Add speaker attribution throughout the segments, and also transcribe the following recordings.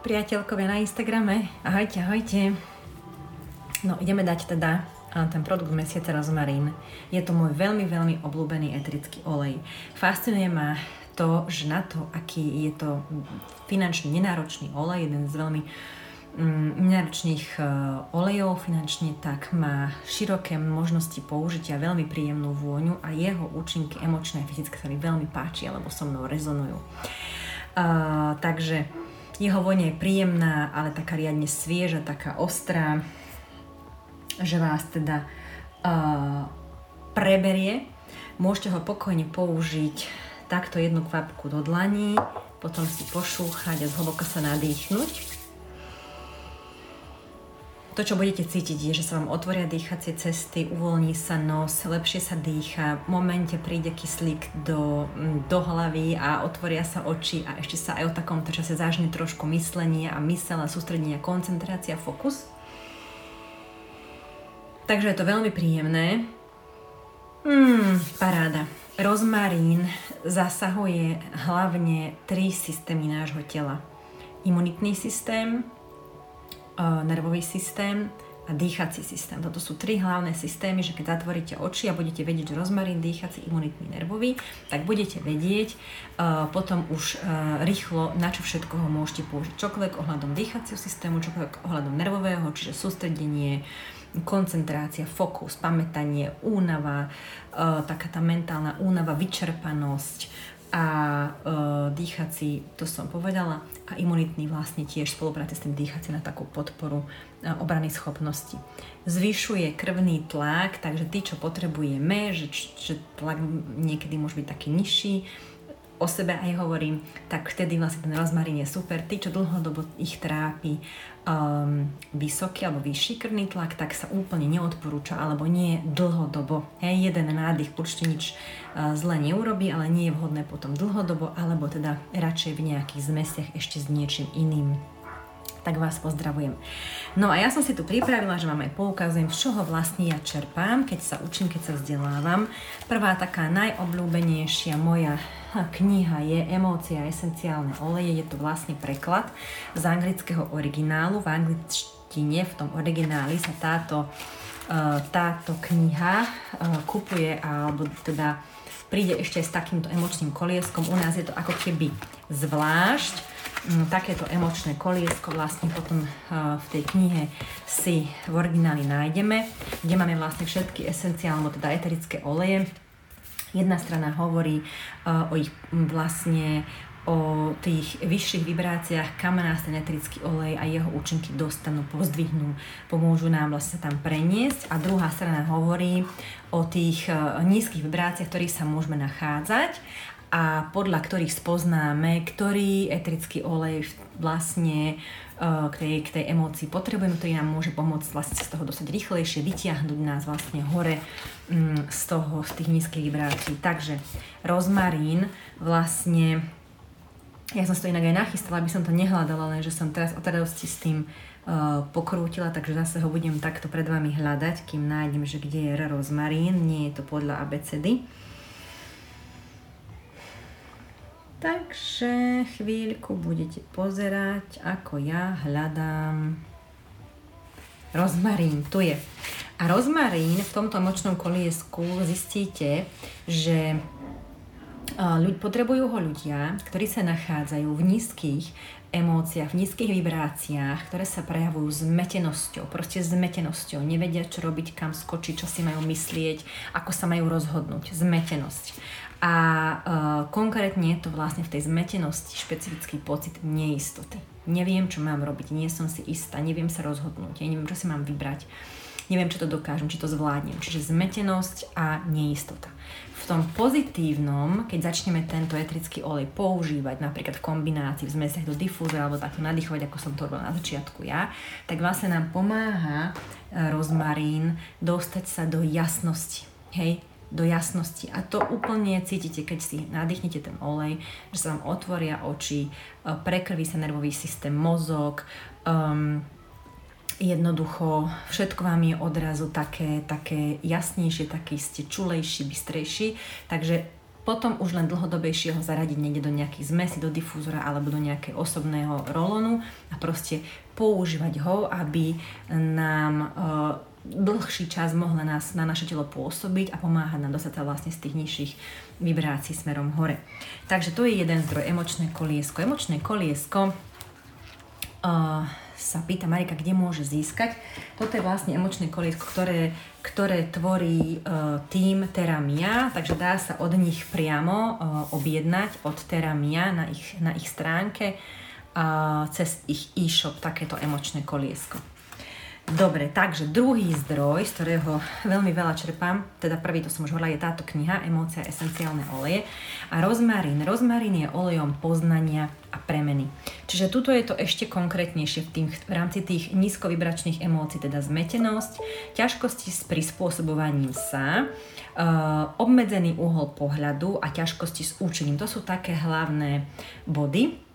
Speaker 1: priateľkovia na Instagrame. Ahojte, ahojte. No, ideme dať teda ten produkt mesiaca rozmarín. Je to môj veľmi, veľmi obľúbený eterický olej. Fascinuje ma to, že na to, aký je to finančne nenáročný olej, jeden z veľmi Mm, nenáročných e, olejov finančne, tak má široké možnosti použitia, veľmi príjemnú vôňu a jeho účinky emočné a fyzické sa mi veľmi páči, alebo so mnou rezonujú. Uh, takže jeho vôňa je príjemná, ale taká riadne svieža, taká ostrá, že vás teda uh, preberie. Môžete ho pokojne použiť takto jednu kvapku do dlaní, potom si pošúchať a zhlboka sa nadýchnuť to, čo budete cítiť, je, že sa vám otvoria dýchacie cesty, uvoľní sa nos, lepšie sa dýcha, v momente príde kyslík do, mm, do hlavy a otvoria sa oči a ešte sa aj o takomto čase zažne trošku myslenie a mysel a sústredenie, koncentrácia, fokus. Takže je to veľmi príjemné. Hmm, paráda. Rozmarín zasahuje hlavne tri systémy nášho tela. Imunitný systém, nervový systém a dýchací systém. Toto sú tri hlavné systémy, že keď zatvoríte oči a budete vedieť, že rozmarín, dýchací, imunitný, nervový, tak budete vedieť uh, potom už uh, rýchlo, na čo všetko ho môžete použiť. Čokoľvek ohľadom dýchacieho systému, čokoľvek ohľadom nervového, čiže sústredenie, koncentrácia, fokus, pamätanie, únava, uh, taká tá mentálna únava, vyčerpanosť, a e, dýchací, to som povedala, a imunitný vlastne tiež spolupráci s tým dýchací na takú podporu e, obrany schopnosti. Zvyšuje krvný tlak, takže tí, čo potrebujeme, že, že tlak niekedy môže byť taký nižší, o sebe aj hovorím, tak vtedy vlastne ten rozmarín je super. Tí, čo dlhodobo ich trápi um, vysoký alebo vyšší krvný tlak, tak sa úplne neodporúča alebo nie dlhodobo. Hej, jeden nádych určite nič uh, zle neurobi, ale nie je vhodné potom dlhodobo alebo teda radšej v nejakých zmesiach ešte s niečím iným tak vás pozdravujem. No a ja som si tu pripravila, že vám aj poukazujem, z čoho vlastne ja čerpám, keď sa učím, keď sa vzdelávam. Prvá taká najobľúbenejšia moja kniha je Emócia a esenciálne oleje. Je to vlastne preklad z anglického originálu. V angličtine, v tom origináli sa táto, e, táto kniha e, kupuje, alebo teda príde ešte s takýmto emočným kolieskom. U nás je to ako keby zvlášť Mm, takéto emočné koliesko vlastne potom v tej knihe si v origináli nájdeme, kde máme vlastne všetky esenciálne, teda eterické oleje. Jedna strana hovorí o ich vlastne o tých vyšších vibráciách, kam nás ten eterický olej a jeho účinky dostanú, pozdvihnú, pomôžu nám vlastne tam preniesť. A druhá strana hovorí o tých nízkych vibráciách, ktorých sa môžeme nachádzať a podľa ktorých spoznáme, ktorý eterický olej vlastne uh, k tej, k tej emócii potrebujeme, ktorý nám môže pomôcť vlastne z toho dosať rýchlejšie, vytiahnuť nás vlastne hore um, z toho, z tých nízkych vibrácií. Takže rozmarín vlastne ja som si to inak aj nachystala, aby som to nehľadala, lenže som teraz od radosti s tým uh, pokrútila, takže zase ho budem takto pred vami hľadať, kým nájdem, že kde je rozmarín, nie je to podľa abecedy. Takže chvíľku budete pozerať, ako ja hľadám rozmarín. Tu je. A rozmarín v tomto močnom koliesku zistíte, že potrebujú ho ľudia, ktorí sa nachádzajú v nízkych emóciách, v nízkych vibráciách, ktoré sa prejavujú zmetenosťou, proste zmetenosťou, nevedia, čo robiť, kam skočiť, čo si majú myslieť, ako sa majú rozhodnúť, zmetenosť. A uh, konkrétne je to vlastne v tej zmetenosti špecifický pocit neistoty. Neviem, čo mám robiť, nie som si istá, neviem sa rozhodnúť, ja neviem, čo si mám vybrať, neviem, čo to dokážem, či to zvládnem. Čiže zmetenosť a neistota. V tom pozitívnom, keď začneme tento etrický olej používať napríklad v kombinácii v zmesiach do difúzora alebo takto nadýchovať, ako som to robila na začiatku ja, tak vlastne nám pomáha e, rozmarín dostať sa do jasnosti. Hej, do jasnosti. A to úplne cítite, keď si nadýchnete ten olej, že sa vám otvoria oči, e, prekrví sa nervový systém, mozog, um, jednoducho všetko vám je odrazu také, také jasnejšie, taký ste čulejší, bystrejší. Takže Potom už len dlhodobejšie ho zaradiť niekde do nejakých zmesí, do difúzora alebo do nejakého osobného rolonu a proste používať ho, aby nám e, dlhší čas mohla nás, na naše telo pôsobiť a pomáhať nám dostať sa vlastne z tých nižších vibrácií smerom hore. Takže to je jeden zdroj, emočné koliesko. Emočné koliesko uh, sa pýta Marika, kde môže získať. Toto je vlastne emočné koliesko, ktoré, ktoré tvorí uh, tým Teramia, takže dá sa od nich priamo uh, objednať od Teramia na ich, na ich stránke uh, cez ich e-shop takéto emočné koliesko. Dobre, takže druhý zdroj, z ktorého veľmi veľa čerpám, teda prvý, to som už hovorila, je táto kniha Emócia esenciálne oleje a rozmarín. Rozmarín je olejom poznania a premeny. Čiže tuto je to ešte konkrétnejšie v, tým, v rámci tých nízkovibračných emócií, teda zmetenosť, ťažkosti s prispôsobovaním sa, uh, obmedzený uhol pohľadu a ťažkosti s účením. To sú také hlavné body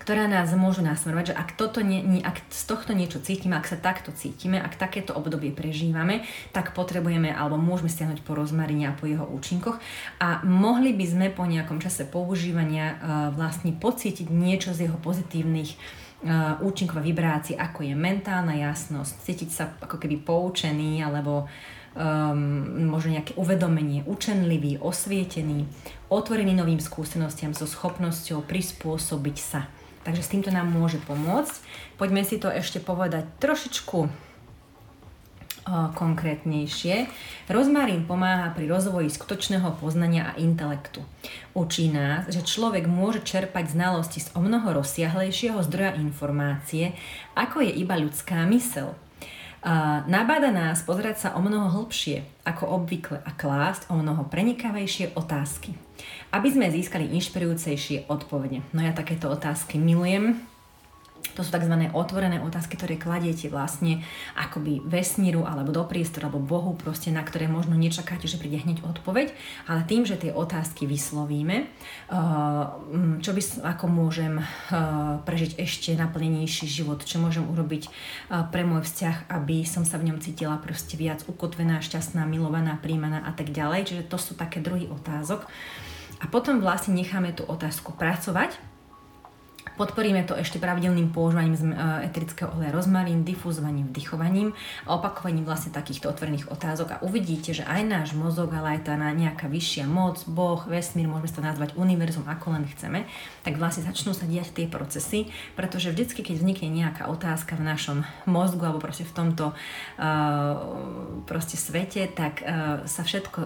Speaker 1: ktoré nás môžu nasmerovať, že ak, toto nie, nie, ak z tohto niečo cítime, ak sa takto cítime, ak takéto obdobie prežívame, tak potrebujeme alebo môžeme stiahnuť po rozmarine a po jeho účinkoch a mohli by sme po nejakom čase používania uh, vlastne pocítiť niečo z jeho pozitívnych uh, účinkov a vibrácií, ako je mentálna jasnosť, cítiť sa ako keby poučený alebo um, možno nejaké uvedomenie, učenlivý, osvietený, otvorený novým skúsenostiam so schopnosťou prispôsobiť sa. Takže s týmto nám môže pomôcť. Poďme si to ešte povedať trošičku konkrétnejšie. Rozmarín pomáha pri rozvoji skutočného poznania a intelektu. Učí nás, že človek môže čerpať znalosti z o mnoho rozsiahlejšieho zdroja informácie, ako je iba ľudská mysel. Nabáda nás pozerať sa o mnoho hlbšie, ako obvykle, a klásť o mnoho prenikavejšie otázky aby sme získali inšpirujúcejšie odpovede. No ja takéto otázky milujem, to sú tzv. otvorené otázky, ktoré kladiete vlastne akoby vesmíru alebo do priestoru alebo Bohu, proste, na ktoré možno nečakáte, že príde hneď odpoveď, ale tým, že tie otázky vyslovíme, uh, čo by, ako môžem uh, prežiť ešte naplnenejší život, čo môžem urobiť uh, pre môj vzťah, aby som sa v ňom cítila proste viac ukotvená, šťastná, milovaná, príjmaná a tak ďalej. Čiže to sú také druhy otázok. A potom vlastne necháme tú otázku pracovať. Podporíme to ešte pravidelným používaním e, eterického oleja rozmarín, difúzovaním, vdychovaním a opakovaním vlastne takýchto otvorených otázok a uvidíte, že aj náš mozog, ale aj tá nejaká vyššia moc, Boh, vesmír, môžeme to nazvať univerzum, ako len chceme, tak vlastne začnú sa diať tie procesy, pretože vždycky, keď vznikne nejaká otázka v našom mozgu alebo proste v tomto uh, proste svete, tak uh, sa všetko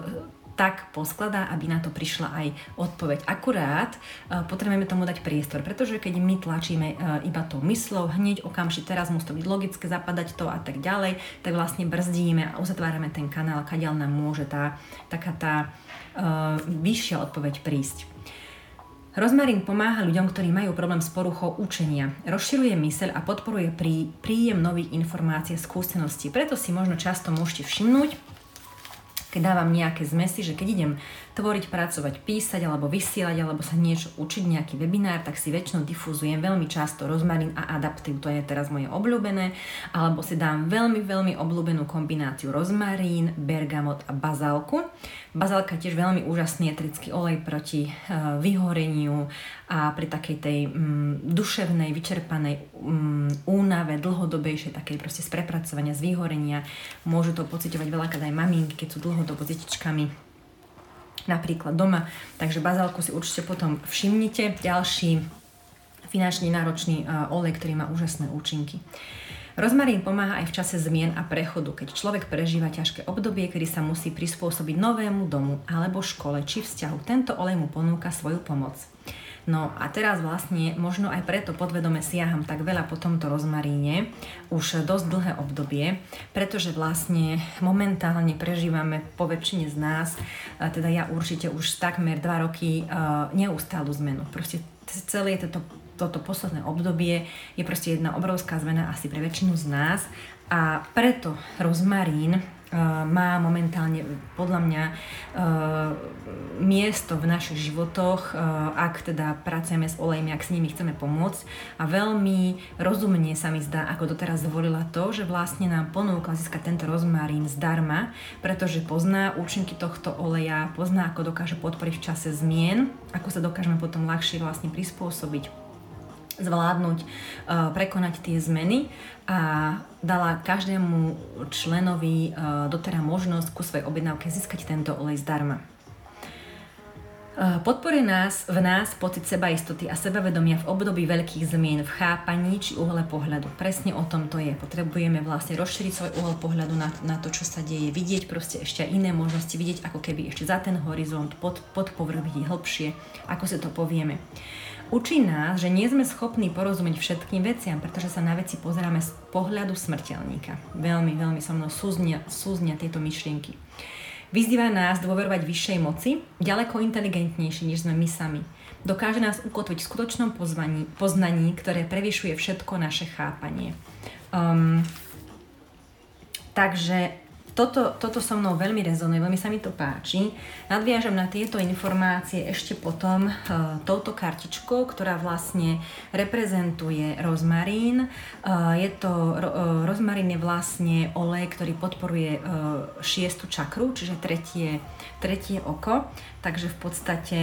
Speaker 1: tak poskladá, aby na to prišla aj odpoveď. Akurát uh, potrebujeme tomu dať priestor, pretože keď my tlačíme uh, iba tou myslou, hneď okamžite teraz musí to byť logické, zapadať to a tak ďalej, tak vlastne brzdíme a uzatvárame ten kanál, kadiaľ nám môže tá taká tá uh, vyššia odpoveď prísť. Rozmarín pomáha ľuďom, ktorí majú problém s poruchou učenia. Rozširuje myseľ a podporuje prí, príjem nových informácií a skúseností. Preto si možno často môžete všimnúť, keď dávam nejaké zmesy, že keď idem tvoriť, pracovať, písať alebo vysielať alebo sa niečo učiť, nejaký webinár, tak si väčšinou difúzujem veľmi často rozmarín a adaptív, to je teraz moje obľúbené, alebo si dám veľmi, veľmi obľúbenú kombináciu rozmarín, bergamot a bazálku. Bazálka tiež veľmi úžasný etrický olej proti uh, vyhoreniu a pri takej tej um, duševnej, vyčerpanej um, únave, dlhodobejšej, takej proste z prepracovania, z vyhorenia. Môžu to pocitovať veľakrát aj maminky, keď sú dlhodobo s detičkami napríklad doma. Takže bazálku si určite potom všimnite. Ďalší finančne náročný uh, olej, ktorý má úžasné účinky. Rozmarín pomáha aj v čase zmien a prechodu, keď človek prežíva ťažké obdobie, kedy sa musí prispôsobiť novému domu alebo škole či vzťahu. Tento olej mu ponúka svoju pomoc. No a teraz vlastne možno aj preto podvedome siaham tak veľa po tomto rozmaríne už dosť dlhé obdobie, pretože vlastne momentálne prežívame po väčšine z nás, teda ja určite už takmer 2 roky neustálu zmenu. Proste celé toto toto posledné obdobie je proste jedna obrovská zmena asi pre väčšinu z nás a preto rozmarín má momentálne podľa mňa miesto v našich životoch, ak teda pracujeme s olejmi, ak s nimi chceme pomôcť. A veľmi rozumne sa mi zdá, ako doteraz zvolila to, že vlastne nám ponúkla získať tento rozmarín zdarma, pretože pozná účinky tohto oleja, pozná, ako dokáže podporiť v čase zmien, ako sa dokážeme potom ľahšie vlastne prispôsobiť zvládnuť, e, prekonať tie zmeny a dala každému členovi e, doterá možnosť ku svojej objednávke získať tento olej zdarma. E, podporuje nás v nás pocit sebaistoty a sebavedomia v období veľkých zmien v chápaní či uhle pohľadu. Presne o tom to je. Potrebujeme vlastne rozšíriť svoj uhol pohľadu na, na to, čo sa deje, vidieť proste ešte iné možnosti, vidieť ako keby ešte za ten horizont, pod, pod povrch vidieť hlbšie, ako si to povieme. Učí nás, že nie sme schopní porozumieť všetkým veciam, pretože sa na veci pozeráme z pohľadu smrteľníka. Veľmi, veľmi so mnou súznia, súznia tieto myšlienky. Vyzýva nás dôverovať vyššej moci, ďaleko inteligentnejšie, než sme my sami. Dokáže nás ukotviť v skutočnom pozvaní, poznaní, ktoré prevyšuje všetko naše chápanie. Um, takže toto, toto so mnou veľmi rezonuje, veľmi sa mi to páči. Nadviažem na tieto informácie ešte potom uh, touto kartičkou, ktorá vlastne reprezentuje rozmarín. Uh, je to, uh, rozmarín je vlastne olej, ktorý podporuje uh, šiestu čakru, čiže tretie, tretie oko. Takže v podstate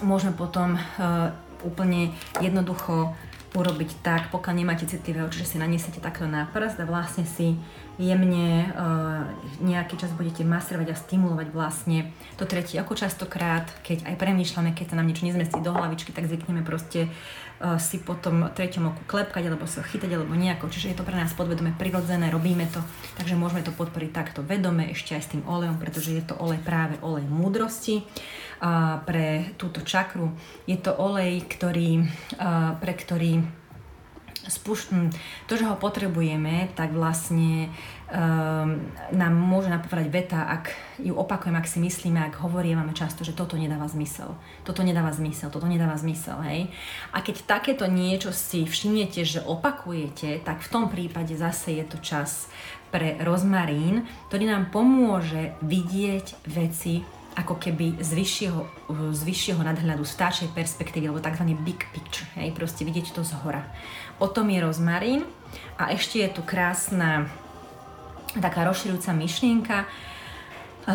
Speaker 1: môžeme potom uh, úplne jednoducho urobiť tak, pokiaľ nemáte citlivé oči, že si naniesete takto na prst a vlastne si jemne uh, nejaký čas budete masírovať a stimulovať vlastne to tretie. Oko častokrát, keď aj premýšľame, keď sa nám niečo nezmestí do hlavičky, tak zvykneme proste si potom treťom oku klepkať alebo sa chytať alebo nejako, čiže je to pre nás podvedome prirodzené, robíme to, takže môžeme to podporiť takto vedome ešte aj s tým olejom, pretože je to olej práve olej múdrosti pre túto čakru. Je to olej, ktorý, uh, pre ktorý spuš- to, že ho potrebujeme, tak vlastne um, nám môže napovedať veta, ak ju opakujem, ak si myslíme, ak hovoríme často, že toto nedáva zmysel, toto nedáva zmysel, toto nedáva zmysel, hej. A keď takéto niečo si všimnete, že opakujete, tak v tom prípade zase je to čas pre rozmarín, ktorý nám pomôže vidieť veci ako keby z vyššieho, z vyššieho nadhľadu, z táčej perspektívy, alebo tzv. big picture, hej, proste vidieť to z hora. O tom je rozmarín a ešte je tu krásna taká rozširujúca myšlienka,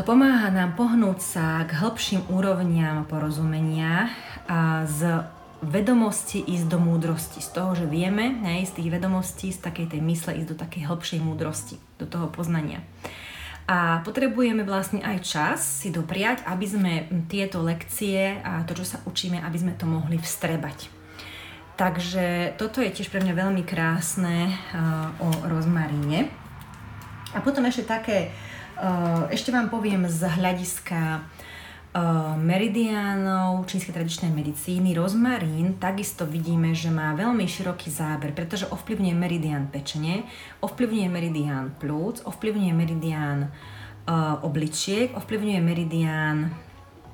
Speaker 1: pomáha nám pohnúť sa k hĺbším úrovniam porozumenia a z vedomosti ísť do múdrosti. Z toho, že vieme, hej, z tých vedomostí, z takej tej mysle ísť do takej hĺbšej múdrosti, do toho poznania. A potrebujeme vlastne aj čas si dopriať, aby sme tieto lekcie a to, čo sa učíme, aby sme to mohli vstrebať. Takže toto je tiež pre mňa veľmi krásne uh, o rozmaríne. A potom ešte také, uh, ešte vám poviem z hľadiska uh, meridiánov čínskej tradičnej medicíny, rozmarín takisto vidíme, že má veľmi široký záber, pretože ovplyvňuje meridián pečene, ovplyvňuje meridián plúc, ovplyvňuje meridián obličiek, ovplyvňuje meridián,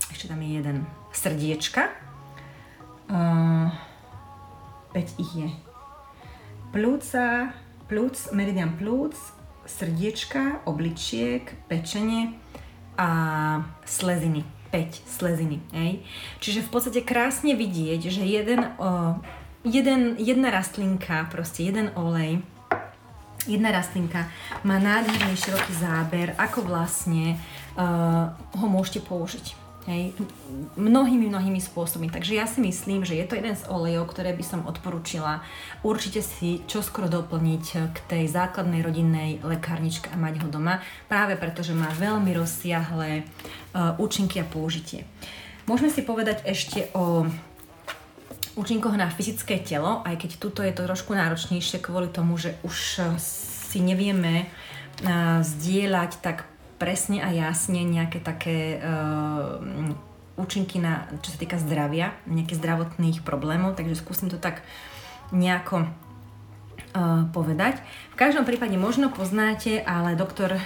Speaker 1: ešte tam je jeden, srdiečka. Uh, 5 ich je. Plúca, plúc, meridian plúc, srdiečka, obličiek, pečenie a sleziny 5 sleziny. Hej. Čiže v podstate krásne vidieť, že jeden, jeden, jedna rastlinka, proste jeden olej, jedna rastlinka má nádherný široký záber, ako vlastne uh, ho môžete použiť. Hej, mnohými, mnohými spôsobmi. Takže ja si myslím, že je to jeden z olejov, ktoré by som odporúčila určite si čoskoro doplniť k tej základnej rodinnej lekárničke a mať ho doma, práve preto, že má veľmi rozsiahle uh, účinky a použitie. Môžeme si povedať ešte o účinkoch na fyzické telo, aj keď tuto je to trošku náročnejšie kvôli tomu, že už si nevieme uh, zdieľať tak presne a jasne nejaké také uh, účinky na, čo sa týka zdravia, nejakých zdravotných problémov, takže skúsim to tak nejako povedať. V každom prípade možno poznáte, ale doktor uh,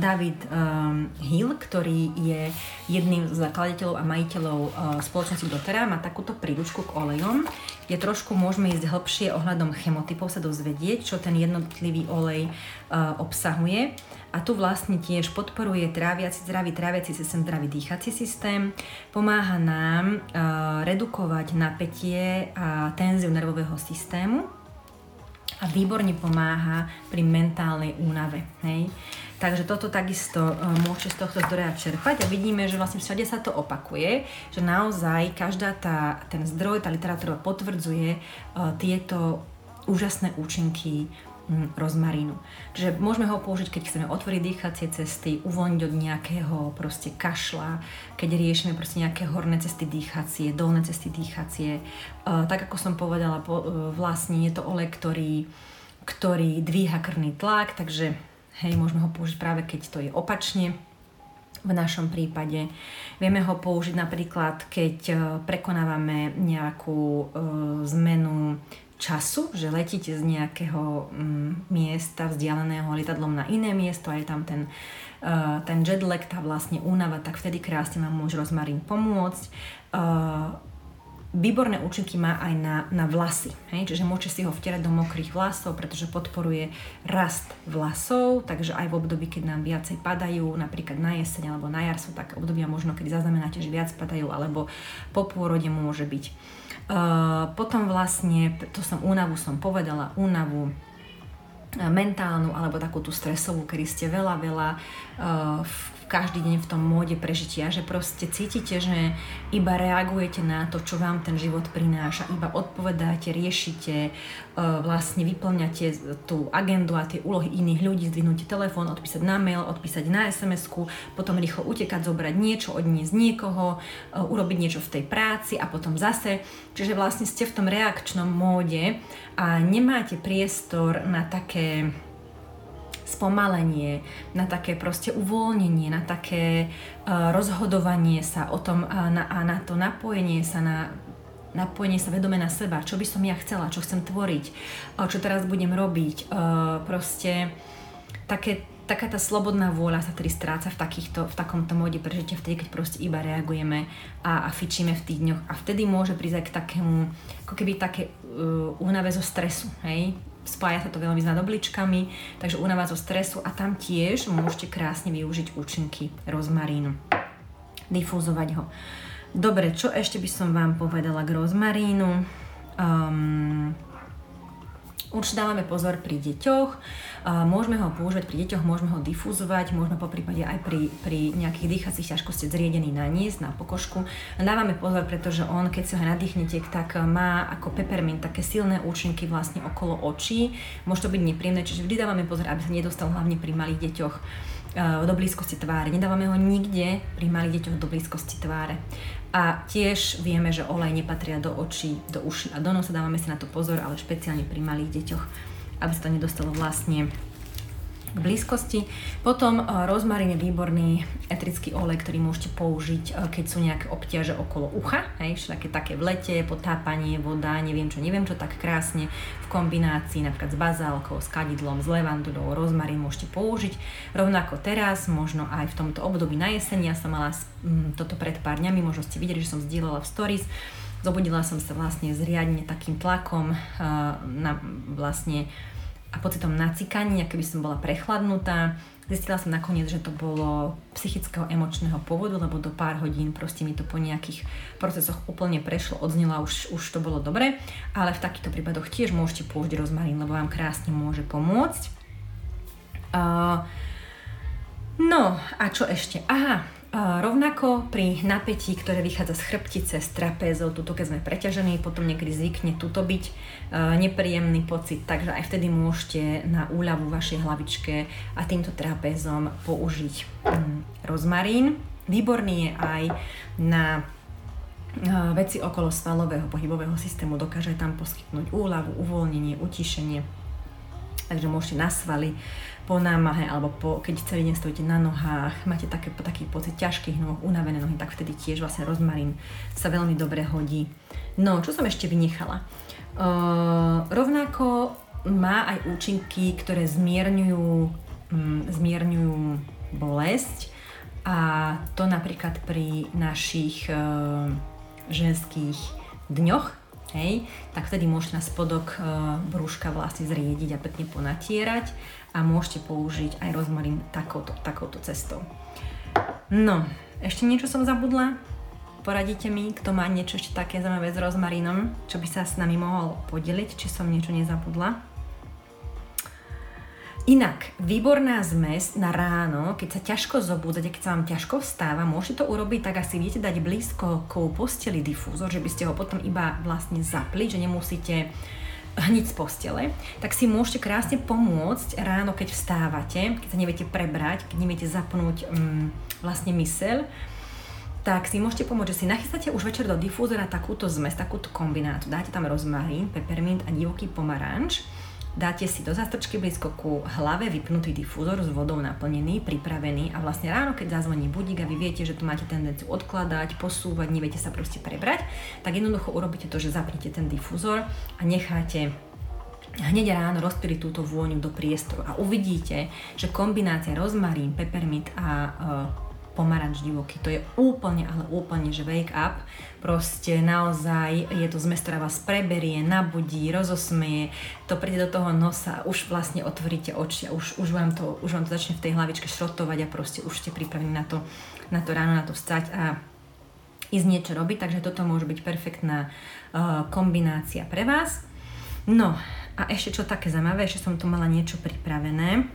Speaker 1: David um, Hill, ktorý je jedným z zakladateľov a majiteľov uh, spoločnosti Dotera, má takúto príručku k olejom, kde trošku môžeme ísť hĺbšie ohľadom chemotypov sa dozvedieť, čo ten jednotlivý olej uh, obsahuje. A tu vlastne tiež podporuje tráviaci, zdravý tráviaci systém, zdravý dýchací systém, pomáha nám uh, redukovať napätie a tenziu nervového systému a výborne pomáha pri mentálnej únave. Hej? Takže toto takisto uh, môžete z tohto zdroja čerpať a vidíme, že vlastne všade sa to opakuje, že naozaj každá tá, ten zdroj, tá literatúra potvrdzuje uh, tieto úžasné účinky rozmarínu. Čiže môžeme ho použiť, keď chceme otvoriť dýchacie cesty, uvoľniť od nejakého proste kašla, keď riešime proste nejaké horné cesty dýchacie, dolné cesty dýchacie. Uh, tak ako som povedala, po, uh, vlastne je to olej, ktorý, ktorý dvíha krvný tlak, takže hej, môžeme ho použiť práve keď to je opačne, v našom prípade. Vieme ho použiť napríklad, keď e, prekonávame nejakú e, zmenu času, že letíte z nejakého mm, miesta vzdialeného lietadlom na iné miesto a je tam ten, uh, ten jetlag, tá vlastne únava, tak vtedy krásne vám môže rozmarín pomôcť. Uh, výborné účinky má aj na, na vlasy, hej? čiže môžete si ho vtierať do mokrých vlasov, pretože podporuje rast vlasov, takže aj v období, keď nám viacej padajú, napríklad na jeseň alebo na jar sú tak obdobia možno, kedy zaznamenáte, že viac padajú, alebo po pôrode môže byť. Uh, potom vlastne, to som únavu som povedala, únavu mentálnu alebo takú tú stresovú, kedy ste veľa, veľa uh, v každý deň v tom móde prežitia, že proste cítite, že iba reagujete na to, čo vám ten život prináša, iba odpovedáte, riešite, e, vlastne vyplňate tú agendu a tie úlohy iných ľudí, zdvihnúť telefón, odpísať na mail, odpísať na sms potom rýchlo utekať, zobrať niečo, odniesť niekoho, e, urobiť niečo v tej práci a potom zase. Čiže vlastne ste v tom reakčnom móde a nemáte priestor na také spomalenie, na také proste uvoľnenie, na také uh, rozhodovanie sa o tom a na, a na to napojenie sa na napojenie sa vedome na seba, čo by som ja chcela, čo chcem tvoriť, čo teraz budem robiť, uh, proste také, taká tá slobodná vôľa sa tedy stráca v, takýchto, v takomto móde prežitia, vtedy, keď proste iba reagujeme a, a fičíme v tých dňoch. A vtedy môže prísť aj k takému, ako keby také uh, zo stresu, hej? Spája sa to veľmi s nadobličkami, takže únava zo stresu a tam tiež môžete krásne využiť účinky rozmarínu. Difúzovať ho. Dobre, čo ešte by som vám povedala k rozmarínu? Um, Určite dávame pozor pri deťoch, môžeme ho používať pri deťoch, môžeme ho difúzovať, môžeme po prípade aj pri, pri nejakých dýchacích ťažkostiach zriedený na na pokožku. Dávame pozor, pretože on, keď sa ho nadýchnete, tak má ako peppermint také silné účinky vlastne okolo očí. Môže to byť nepríjemné, čiže vždy dávame pozor, aby sa nedostal hlavne pri malých deťoch do blízkosti tváre. Nedávame ho nikde pri malých deťoch do blízkosti tváre. A tiež vieme, že olej nepatria do očí, do uší a do nosa, dávame si na to pozor, ale špeciálne pri malých deťoch, aby sa to nedostalo vlastne k blízkosti. Potom uh, rozmarín je výborný etrický olej, ktorý môžete použiť, uh, keď sú nejaké obťaže okolo ucha, hej, také, také v lete, potápanie, voda, neviem čo, neviem čo, tak krásne v kombinácii napríklad s bazálkou, s kadidlom, s levandulou, rozmarín môžete použiť. Rovnako teraz, možno aj v tomto období na jeseň, ja som mala um, toto pred pár dňami, možno ste videli, že som zdieľala v stories, Zobudila som sa vlastne zriadne takým tlakom uh, na vlastne a pocitom nacikania, keby som bola prechladnutá. Zistila som nakoniec, že to bolo psychického emočného pôvodu, lebo do pár hodín proste mi to po nejakých procesoch úplne prešlo, odznila, už, už to bolo dobre, ale v takýchto prípadoch tiež môžete použiť rozmarín, lebo vám krásne môže pomôcť. Uh, no a čo ešte? Aha, rovnako pri napätí, ktoré vychádza z chrbtice, z trapézov, tuto keď sme preťažení, potom niekedy zvykne tuto byť e, nepríjemný pocit, takže aj vtedy môžete na úľavu vašej hlavičke a týmto trapézom použiť mm, rozmarín. Výborný je aj na e, veci okolo svalového pohybového systému, dokáže tam poskytnúť úľavu, uvoľnenie, utišenie. Takže môžete na svaly po námahe alebo po, keď celý deň stojíte na nohách, máte také, taký pocit ťažkých nôh, unavené nohy, tak vtedy tiež vlastne rozmarín sa veľmi dobre hodí. No, čo som ešte vynechala? Uh, rovnako má aj účinky, ktoré zmierňujú, mm, zmierňujú bolesť a to napríklad pri našich e, ženských dňoch, hej, tak vtedy môžete na spodok e, brúška vlastne zriediť a pekne ponatierať a môžete použiť aj rozmarín takouto, takouto cestou. No, ešte niečo som zabudla? Poradíte mi, kto má niečo ešte také zaujímavé s rozmarínom, čo by sa s nami mohol podeliť, či som niečo nezabudla. Inak, výborná zmes na ráno, keď sa ťažko zobúdzate, keď sa vám ťažko vstáva, môžete to urobiť tak asi viete dať blízko k posteli difúzor, že by ste ho potom iba vlastne zapli, že nemusíte hneď z postele, tak si môžete krásne pomôcť ráno, keď vstávate, keď sa neviete prebrať, keď neviete zapnúť um, vlastne myseľ, tak si môžete pomôcť, že si nachystáte už večer do difúzora takúto zmes, takúto kombinátu. Dáte tam rozmarín, peppermint a divoký pomaranč dáte si do zástrčky blízko ku hlave vypnutý difúzor s vodou naplnený, pripravený a vlastne ráno, keď zazvoní budík a vy viete, že tu máte tendenciu odkladať, posúvať, neviete sa proste prebrať, tak jednoducho urobíte to, že zapnete ten difúzor a necháte hneď ráno rozpíliť túto vôňu do priestoru a uvidíte, že kombinácia rozmarín, peppermint a uh, pomaranč divoký. To je úplne, ale úplne, že wake up. Proste naozaj je to zmes, ktorá vás preberie, nabudí, rozosmeje, to príde do toho nosa, už vlastne otvoríte oči a už, už, vám to, už vám to začne v tej hlavičke šrotovať a proste už ste pripravení na to, na to ráno, na to vstať a ísť niečo robiť, takže toto môže byť perfektná uh, kombinácia pre vás. No a ešte čo také zaujímavé, ešte som tu mala niečo pripravené.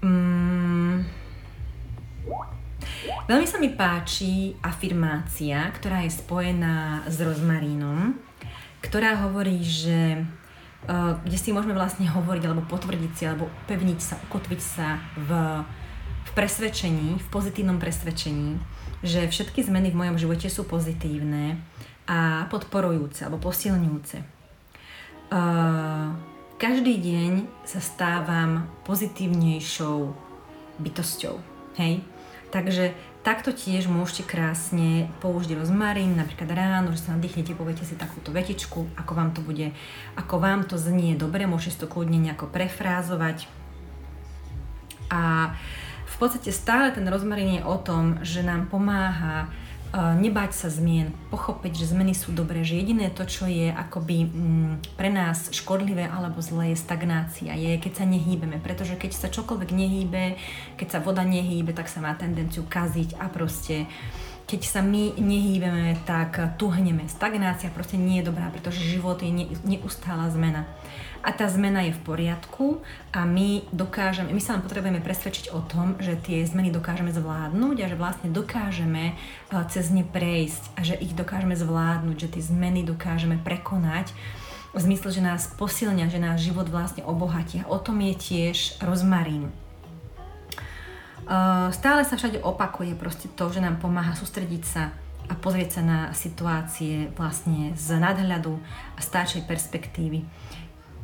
Speaker 1: Mm, Veľmi sa mi páči afirmácia, ktorá je spojená s rozmarínom, ktorá hovorí, že uh, kde si môžeme vlastne hovoriť alebo potvrdiť si, alebo pevniť sa, ukotviť sa v, v presvedčení, v pozitívnom presvedčení, že všetky zmeny v mojom živote sú pozitívne a podporujúce alebo posilňujúce. Uh, každý deň sa stávam pozitívnejšou bytosťou. Hej? Takže takto tiež môžete krásne použiť rozmarín, napríklad ráno, že sa nadýchnete, poviete si takúto vetičku, ako vám to bude, ako vám to znie dobre, môžete si to kľudne nejako prefrázovať. A v podstate stále ten rozmarín je o tom, že nám pomáha nebať sa zmien, pochopiť, že zmeny sú dobré, že jediné to, čo je akoby mm, pre nás škodlivé alebo zlé, je stagnácia, je keď sa nehýbeme, pretože keď sa čokoľvek nehýbe, keď sa voda nehýbe, tak sa má tendenciu kaziť a proste keď sa my nehýbeme, tak tuhneme. Stagnácia proste nie je dobrá, pretože život je neustála zmena a tá zmena je v poriadku a my dokážeme, my sa len potrebujeme presvedčiť o tom, že tie zmeny dokážeme zvládnuť a že vlastne dokážeme e, cez ne prejsť a že ich dokážeme zvládnuť, že tie zmeny dokážeme prekonať v zmysle, že nás posilňa, že náš život vlastne obohatia. O tom je tiež rozmarín. E, stále sa všade opakuje proste to, že nám pomáha sústrediť sa a pozrieť sa na situácie vlastne z nadhľadu a staršej perspektívy.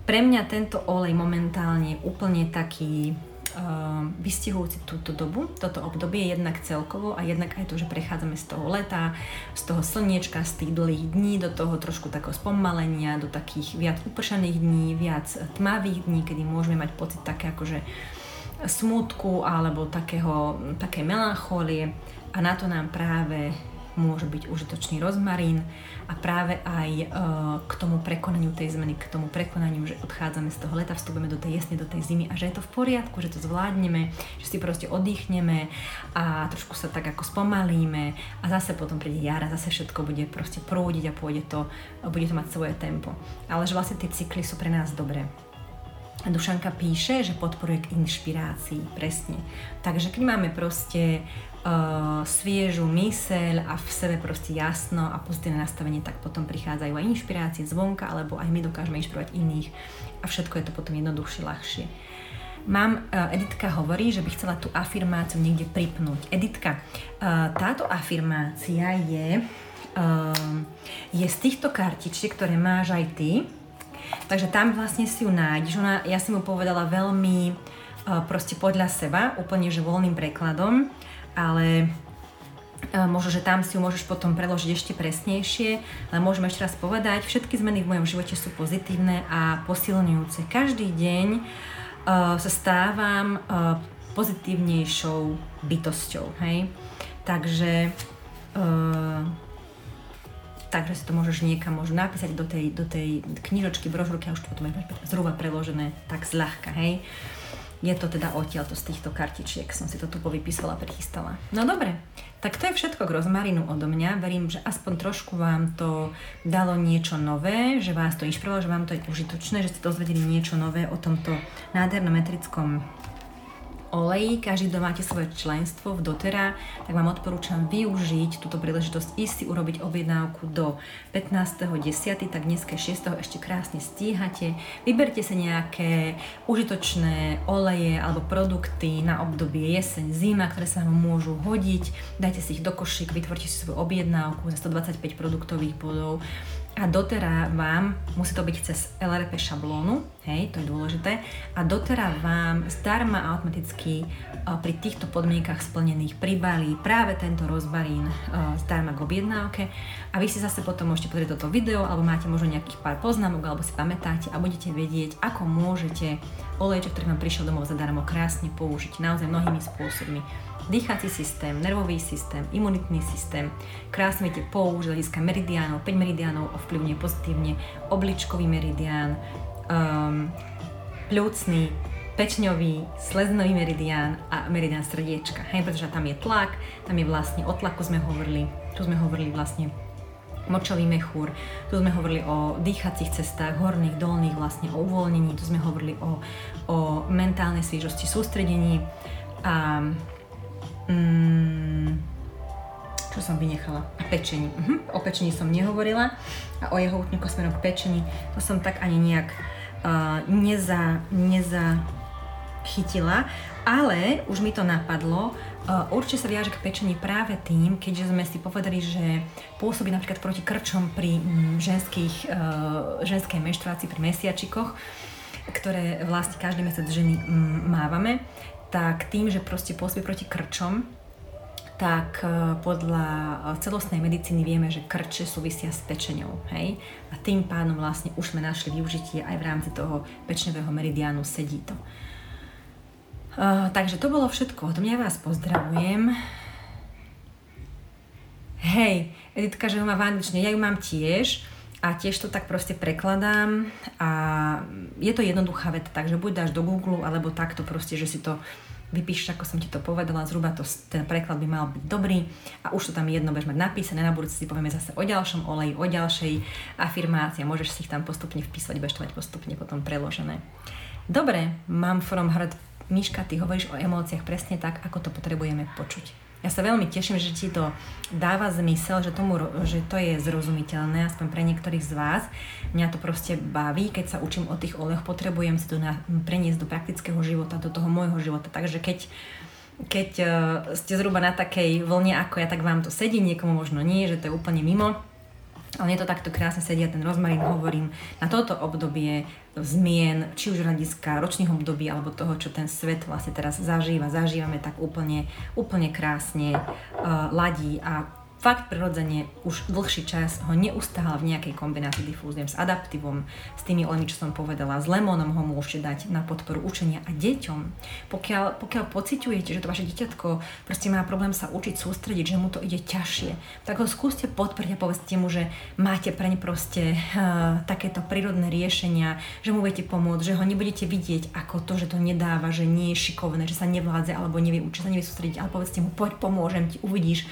Speaker 1: Pre mňa tento olej momentálne je úplne taký uh, vystihujúci túto dobu, toto obdobie, jednak celkovo a jednak aj to, že prechádzame z toho leta, z toho slniečka, z tých dlhých dní do toho trošku takého spomalenia, do takých viac upršaných dní, viac tmavých dní, kedy môžeme mať pocit také akože smutku alebo takého, také melanchólie a na to nám práve môže byť užitočný rozmarín a práve aj e, k tomu prekonaniu tej zmeny, k tomu prekonaniu, že odchádzame z toho leta, vstupujeme do tej jesne, do tej zimy a že je to v poriadku, že to zvládneme, že si proste oddychneme a trošku sa tak ako spomalíme a zase potom príde jara, zase všetko bude proste prúdiť a pôjde to, bude to mať svoje tempo. Ale že vlastne tie cykly sú pre nás dobré. Dušanka píše, že podporuje k inšpirácii, presne. Takže keď máme proste uh, sviežu myseľ a v sebe proste jasno a pozitívne nastavenie, tak potom prichádzajú aj inšpirácie zvonka, alebo aj my dokážeme inšpirovať iných a všetko je to potom jednoduchšie, ľahšie. Mám, uh, Editka hovorí, že by chcela tú afirmáciu niekde pripnúť. Editka, uh, táto afirmácia je, uh, je z týchto kartičiek, ktoré máš aj ty, takže tam vlastne si ju nájdeš. Ona, ja som mu povedala veľmi uh, proste podľa seba, úplne že voľným prekladom ale Možno, že tam si ju môžeš potom preložiť ešte presnejšie, ale môžeme ešte raz povedať, všetky zmeny v mojom živote sú pozitívne a posilňujúce. Každý deň uh, sa stávam uh, pozitívnejšou bytosťou, hej. Takže uh, takže si to môžeš niekam možno napísať do tej, do tej knižočky, brožúrky a už to potom je zhruba preložené tak zľahka, hej. Je to teda odtiaľto z týchto kartičiek, som si to tu povypísala, prichystala. No dobre, tak to je všetko k rozmarinu odo mňa. Verím, že aspoň trošku vám to dalo niečo nové, že vás to inšpirovalo, že vám to je užitočné, že ste dozvedeli niečo nové o tomto nádhernom metrickom oleji, každý, kto máte svoje členstvo v dotera, tak vám odporúčam využiť túto príležitosť ísť si urobiť objednávku do 15.10. tak dneska 6. ešte krásne stíhate. Vyberte sa nejaké užitočné oleje alebo produkty na obdobie jeseň, zima, ktoré sa vám môžu hodiť. Dajte si ich do košík, vytvorte si svoju objednávku za 125 produktových bodov a dotera vám, musí to byť cez LRP šablónu, hej, to je dôležité, a dotera vám zdarma automaticky uh, pri týchto podmienkach splnených pribalí práve tento rozbarín uh, zdarma k objednávke. A vy si zase potom môžete pozrieť toto video alebo máte možno nejakých pár poznámok alebo si pamätáte a budete vedieť, ako môžete olejček, ktorý vám prišiel domov zadarmo krásne použiť naozaj mnohými spôsobmi dýchací systém, nervový systém, imunitný systém. Krásne viete použiť hľadiska meridiánov, 5 meridiánov ovplyvňuje pozitívne obličkový meridián, um, pľúcný, pečňový, sleznový meridián a meridián srdiečka. Hej, pretože tam je tlak, tam je vlastne o tlaku sme hovorili, tu sme hovorili vlastne močový mechúr, tu sme hovorili o dýchacích cestách, horných, dolných, vlastne o uvoľnení, tu sme hovorili o, o mentálnej sviežosti, sústredení a Mm, čo som vynechala? A pečení. Uh-huh. O pečení som nehovorila a o jeho útniku smerom k pečení to som tak ani nejak uh, neza, neza ale už mi to napadlo. Uh, určite sa viaže k pečení práve tým, keďže sme si povedali, že pôsobí napríklad proti krčom pri mm, ženských, uh, ženskej menštruácii, pri mesiačikoch, ktoré vlastne každý mesiac ženy mm, mávame tak tým, že proste pôsobí proti krčom, tak e, podľa e, celostnej medicíny vieme, že krče súvisia s pečenou, hej? A tým pádom vlastne už sme našli využitie aj v rámci toho pečňového meridiánu sedí to. Uh, takže to bolo všetko. Od mňa vás pozdravujem. Hej, Editka, že ho má v angličtine, ja ju mám tiež a tiež to tak proste prekladám a je to jednoduchá veta, takže buď dáš do Google, alebo takto proste, že si to vypíšeš, ako som ti to povedala, zhruba to, ten preklad by mal byť dobrý a už to tam jedno budeš mať napísané, na budúce si povieme zase o ďalšom oleji, o ďalšej afirmácii a môžeš si ich tam postupne vpísať, budeš to mať postupne potom preložené. Dobre, mám from heart Miška, ty hovoríš o emóciách presne tak, ako to potrebujeme počuť. Ja sa veľmi teším, že ti to dáva zmysel, že, tomu, že to je zrozumiteľné, aspoň pre niektorých z vás. Mňa to proste baví, keď sa učím o tých olejoch, potrebujem si to na, preniesť do praktického života, do toho môjho života. Takže keď keď uh, ste zhruba na takej vlne ako ja, tak vám to sedí, niekomu možno nie, že to je úplne mimo ale je to takto krásne sedia ten rozmarín, hovorím, na toto obdobie zmien, či už hľadiska ročných období, alebo toho, čo ten svet vlastne teraz zažíva, zažívame tak úplne, úplne krásne uh, ladí a fakt prirodzene už dlhší čas ho neustále v nejakej kombinácii difúzujem s adaptívom, s tými olejmi, čo som povedala, s lemónom ho môžete dať na podporu učenia a deťom. Pokiaľ, pokiaľ pociťujete, že to vaše dieťatko proste má problém sa učiť sústrediť, že mu to ide ťažšie, tak ho skúste podporiť a povedzte mu, že máte preň proste uh, takéto prírodné riešenia, že mu viete pomôcť, že ho nebudete vidieť ako to, že to nedáva, že nie je šikovné, že sa nevládze alebo nevie učiť, sa nevie sústrediť, ale povedzte mu, poď pomôžem ti, uvidíš,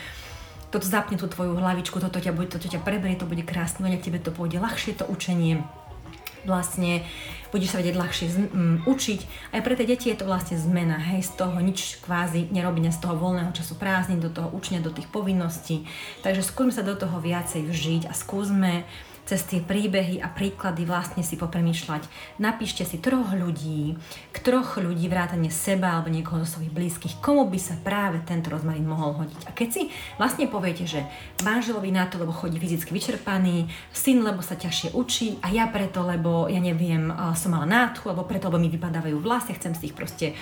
Speaker 1: toto zapne tú tvoju hlavičku, toto ťa, bude, toto ťa preberie, to bude krásne, a tebe to pôjde ľahšie to učenie vlastne budeš sa vedieť ľahšie z, um, učiť. Aj pre tie deti je to vlastne zmena, hej, z toho nič kvázi nerobiť z toho voľného času prázdnin, do toho učenia, do tých povinností. Takže skúsme sa do toho viacej vžiť a skúsme cez tie príbehy a príklady vlastne si popremýšľať. Napíšte si troch ľudí, troch ľudí vrátane seba alebo niekoho zo svojich blízkych, komu by sa práve tento rozmarín mohol hodiť. A keď si vlastne poviete, že manželovi na to, lebo chodí fyzicky vyčerpaný, syn, lebo sa ťažšie učí a ja preto, lebo ja neviem, som mala nádchu, alebo preto, lebo mi vypadávajú vlasy, chcem si ich proste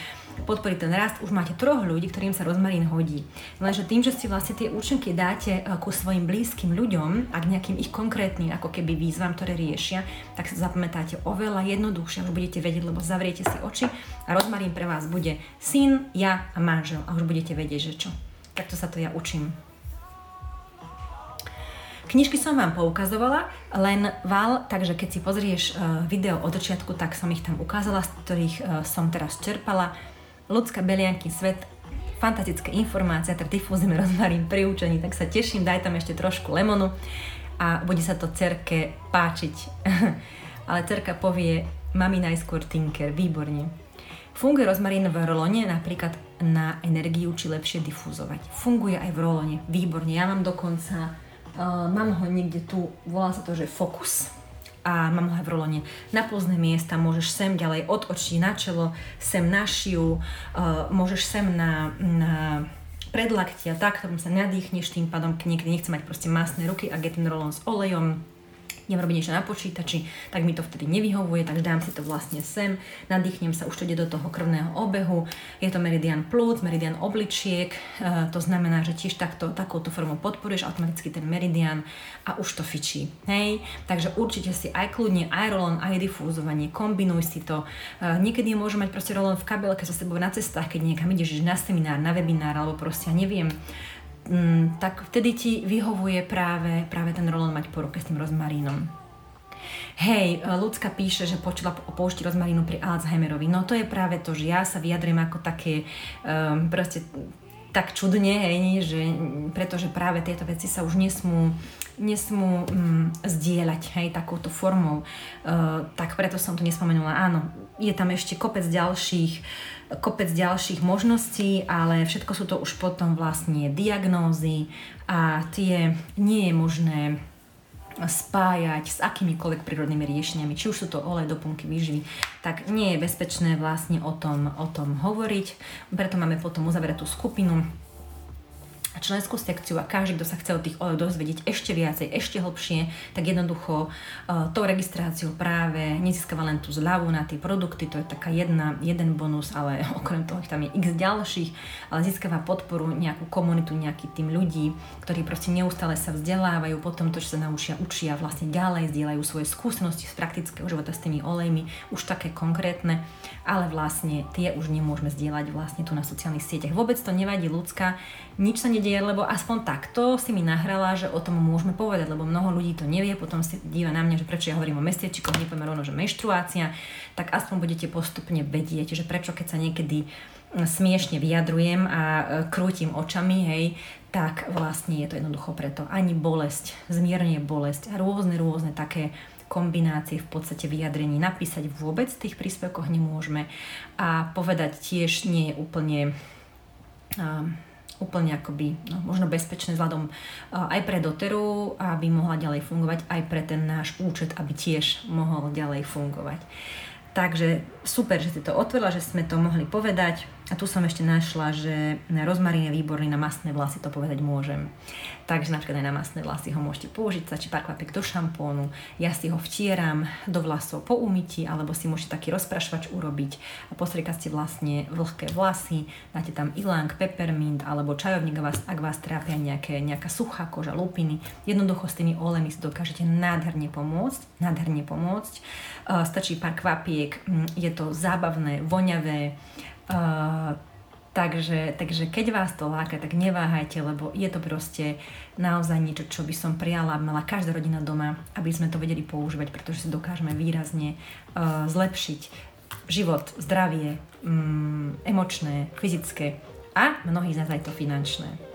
Speaker 1: podporiť ten rast, už máte troch ľudí, ktorým sa rozmarín hodí. Lenže tým, že si vlastne tie účinky dáte eh, ku svojim blízkym ľuďom a k nejakým ich konkrétnym ako keby výzvam, ktoré riešia, tak sa zapamätáte oveľa jednoduchšie, už budete vedieť, lebo zavriete si oči a rozmarín pre vás bude syn, ja a manžel a už budete vedieť, že čo. Takto sa to ja učím. Knižky som vám poukazovala, len Val, takže keď si pozrieš uh, video od začiatku, tak som ich tam ukázala, z ktorých uh, som teraz čerpala. Ľudská belianky svet, fantastické informácie, teda difúzime rozmarín pri učení, tak sa teším, daj tam ešte trošku lemonu a bude sa to cerke páčiť. Ale cerka povie, mami najskôr tinker, výborne. Funguje rozmarín v rolone napríklad na energiu, či lepšie difúzovať. Funguje aj v rolone, výborne. Ja mám dokonca, uh, mám ho niekde tu, volá sa to, že Focus a mám ho v rolone. Na púzne miesta, môžeš sem ďalej od očí na čelo, sem na šiu, uh, môžeš sem na, na predlaktia, tak, ktorým sa nadýchneš, tým pádom niekedy nechce mať proste masné ruky, ak je ten rolón s olejom, idem robiť niečo na počítači, tak mi to vtedy nevyhovuje, takže dám si to vlastne sem, nadýchnem sa, už to ide do toho krvného obehu, je to meridian plúc, meridian obličiek, e, to znamená, že tiež takto, takouto formou podporuješ automaticky ten meridian a už to fičí, hej, takže určite si aj kľudne, aj rolón, aj difúzovanie, kombinuj si to, e, niekedy môžu mať proste rolón v kabelke so sebou na cestách, keď niekam ideš na seminár, na webinár, alebo proste, ja neviem, mm, tak vtedy ti vyhovuje práve, práve ten rolón mať po ruke s tým rozmarínom. Hej, ľudská píše, že počula o použití rozmarínu pri Alzheimerovi. No to je práve to, že ja sa vyjadrím ako také um, proste tak čudne, hej, že pretože práve tieto veci sa už nesmú, nesmú um, zdieľať hej, takouto formou. Uh, tak preto som to nespomenula. Áno, je tam ešte kopec ďalších kopec ďalších možností, ale všetko sú to už potom vlastne diagnózy a tie nie je možné spájať s akýmikoľvek prírodnými riešeniami, či už sú to olej, doplnky, výživy, tak nie je bezpečné vlastne o tom, o tom hovoriť. Preto máme potom uzavretú skupinu členskú sekciu a každý, kto sa chce o tých olejov dozvedieť ešte viacej, ešte hlbšie, tak jednoducho uh, tou registráciou práve nezískava len tú zľavu na tie produkty, to je taká jedna, jeden bonus, ale okrem toho tam je x ďalších, ale získava podporu, nejakú komunitu, nejaký tým ľudí, ktorí proste neustále sa vzdelávajú, potom to, čo sa naučia, učia vlastne ďalej, zdieľajú svoje skúsenosti z praktického života s tými olejmi, už také konkrétne, ale vlastne tie už nemôžeme zdieľať vlastne tu na sociálnych sieťach. Vôbec to nevadí ľudská, nič sa nedieje, lebo aspoň takto si mi nahrala, že o tom môžeme povedať, lebo mnoho ľudí to nevie, potom si díva na mňa, že prečo ja hovorím o mesiačikoch, nepovieme rovno, že menštruácia, tak aspoň budete postupne vedieť, že prečo keď sa niekedy mm, smiešne vyjadrujem a e, krútim očami, hej, tak vlastne je to jednoducho preto. Ani bolesť, zmierne bolesť a rôzne, rôzne také kombinácie v podstate vyjadrení. Napísať vôbec v tých príspevkoch nemôžeme a povedať tiež nie je úplne úplne akoby no, možno bezpečné vzhľadom aj pre doteru, aby mohla ďalej fungovať, aj pre ten náš účet, aby tiež mohol ďalej fungovať. Takže super, že si to otvorila, že sme to mohli povedať. A tu som ešte našla, že rozmarín je výborný na masné vlasy, to povedať môžem. Takže napríklad aj na masné vlasy ho môžete použiť, stačí pár kvapiek do šampónu, ja si ho vtieram do vlasov po umyti, alebo si môžete taký rozprašovač urobiť a postriekať si vlastne vlhké vlasy, dáte tam ilang, peppermint alebo čajovník, ak vás trápia nejaké, nejaká suchá koža, lupiny. Jednoducho s tými olejmi si dokážete nádherne pomôcť, nádherne pomôcť. Uh, stačí pár kvapiek, je to zábavné, voňavé, Takže, takže keď vás to láka, tak neváhajte, lebo je to proste naozaj niečo, čo by som prijala, mala každá rodina doma, aby sme to vedeli používať, pretože si dokážeme výrazne uh, zlepšiť život, zdravie, um, emočné, fyzické a mnohí z nás aj to finančné.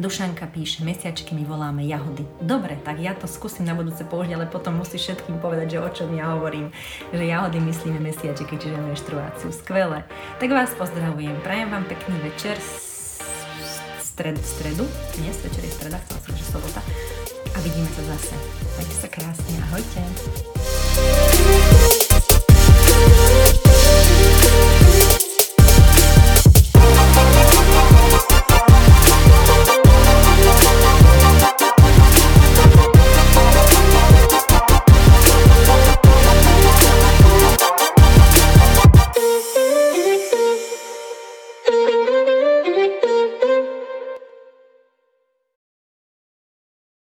Speaker 1: Dušanka píše, mesiačky my voláme jahody. Dobre, tak ja to skúsim na budúce použiť, ale potom musí všetkým povedať, že o čom ja hovorím. Že jahody myslíme mesiačky, čiže menštruáciu. Skvelé. Tak vás pozdravujem. Prajem vám pekný večer stred, stredu, dnes večer je streda, chcela som, že sobota. A vidíme sa zase. Majte sa krásne, ahojte.